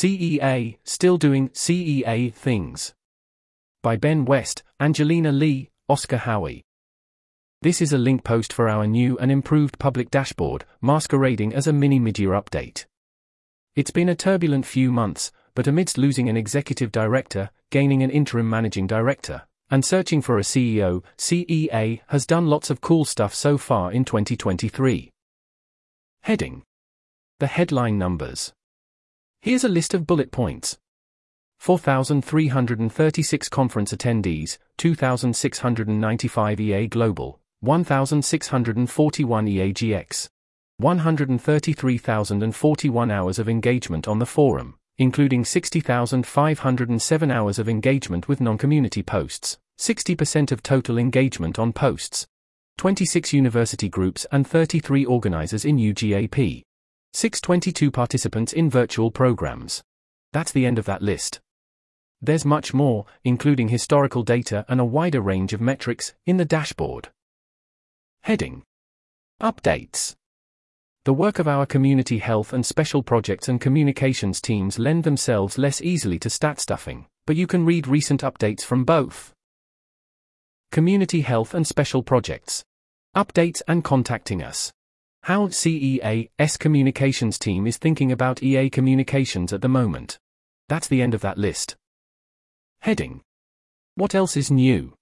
CEA, Still Doing CEA Things. By Ben West, Angelina Li, Oscar Howie. This is a link post for our new and improved public dashboard, masquerading as a mini mid-year update. It's been a turbulent few months, but amidst losing an executive director, gaining an interim managing director, and searching for a CEO, CEA has done lots of cool stuff so far in 2023. Heading The headline numbers. Here's a list of bullet points 4,336 conference attendees, 2,695 EA Global, 1,641 EAGX, 133,041 hours of engagement on the forum, including 60,507 hours of engagement with non community posts, 60% of total engagement on posts, 26 university groups and 33 organizers in UGAP. 622 participants in virtual programs. That's the end of that list. There's much more, including historical data and a wider range of metrics, in the dashboard. Heading Updates The work of our community health and special projects and communications teams lend themselves less easily to stat stuffing, but you can read recent updates from both. Community health and special projects. Updates and contacting us. How CEA's communications team is thinking about EA communications at the moment. That's the end of that list. Heading. What else is new?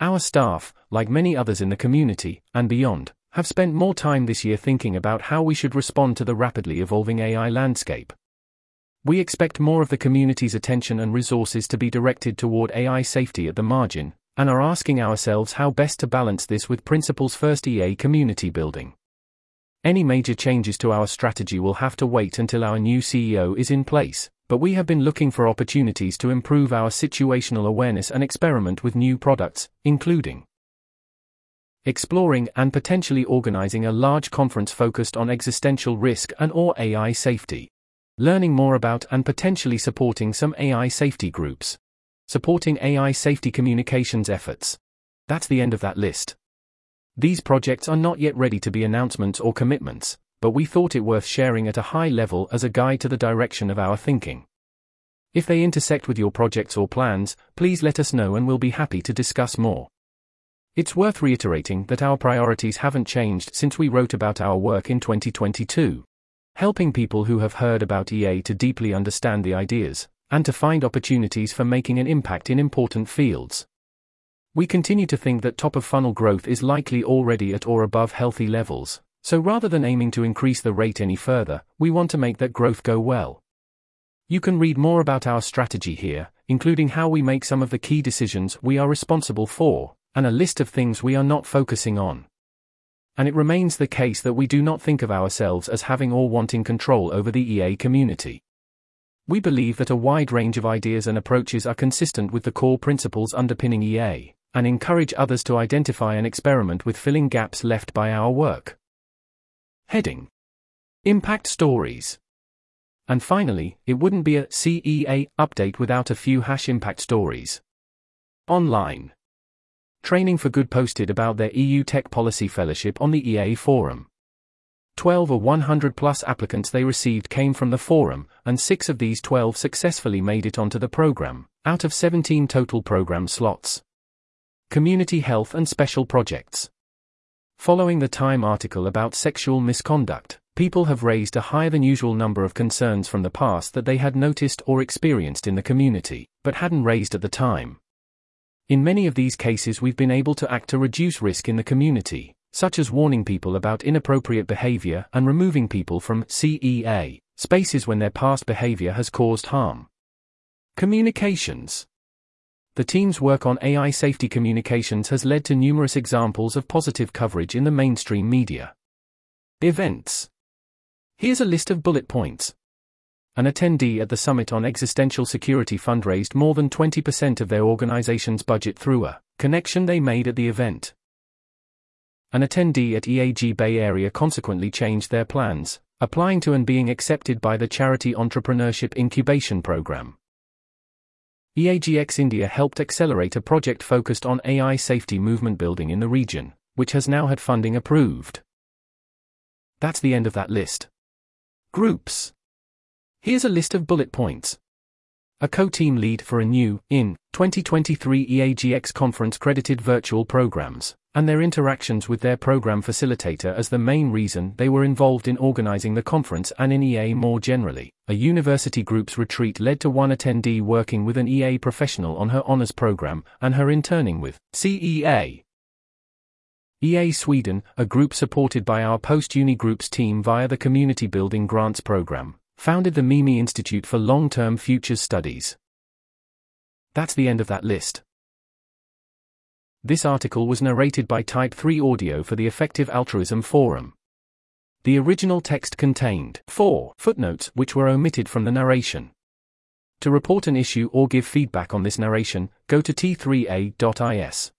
Our staff, like many others in the community, and beyond, have spent more time this year thinking about how we should respond to the rapidly evolving AI landscape. We expect more of the community's attention and resources to be directed toward AI safety at the margin, and are asking ourselves how best to balance this with Principles First EA community building. Any major changes to our strategy will have to wait until our new CEO is in place, but we have been looking for opportunities to improve our situational awareness and experiment with new products, including exploring and potentially organizing a large conference focused on existential risk and or AI safety. Learning more about and potentially supporting some AI safety groups. Supporting AI safety communications efforts. That's the end of that list. These projects are not yet ready to be announcements or commitments, but we thought it worth sharing at a high level as a guide to the direction of our thinking. If they intersect with your projects or plans, please let us know and we'll be happy to discuss more. It's worth reiterating that our priorities haven't changed since we wrote about our work in 2022. Helping people who have heard about EA to deeply understand the ideas, and to find opportunities for making an impact in important fields. We continue to think that top of funnel growth is likely already at or above healthy levels, so rather than aiming to increase the rate any further, we want to make that growth go well. You can read more about our strategy here, including how we make some of the key decisions we are responsible for, and a list of things we are not focusing on. And it remains the case that we do not think of ourselves as having or wanting control over the EA community. We believe that a wide range of ideas and approaches are consistent with the core principles underpinning EA, and encourage others to identify and experiment with filling gaps left by our work. Heading Impact Stories. And finally, it wouldn't be a CEA update without a few hash impact stories. Online. Training for Good posted about their EU Tech Policy Fellowship on the EA Forum. 12 or 100 plus applicants they received came from the forum, and 6 of these 12 successfully made it onto the program, out of 17 total program slots. Community Health and Special Projects. Following the Time article about sexual misconduct, people have raised a higher than usual number of concerns from the past that they had noticed or experienced in the community, but hadn't raised at the time. In many of these cases, we've been able to act to reduce risk in the community, such as warning people about inappropriate behavior and removing people from CEA spaces when their past behavior has caused harm. Communications the team's work on AI safety communications has led to numerous examples of positive coverage in the mainstream media. Events. Here's a list of bullet points. An attendee at the Summit on Existential Security fundraised more than 20% of their organization's budget through a connection they made at the event. An attendee at EAG Bay Area consequently changed their plans, applying to and being accepted by the Charity Entrepreneurship Incubation Program. EAGX India helped accelerate a project focused on AI safety movement building in the region, which has now had funding approved. That's the end of that list. Groups. Here's a list of bullet points. A co-team lead for a new, in, 2023 EAGX conference credited virtual programs, and their interactions with their program facilitator as the main reason they were involved in organizing the conference and in EA more generally. A university group's retreat led to one attendee working with an EA professional on her honors program and her interning with CEA. EA Sweden, a group supported by our post-uni groups team via the Community Building Grants program, founded the Mimir Institute for Long-Term Futures Studies. That's the end of that list. This article was narrated by Type 3 Audio for the Effective Altruism Forum. The original text contained four footnotes which were omitted from the narration. To report an issue or give feedback on this narration, go to t3a.is.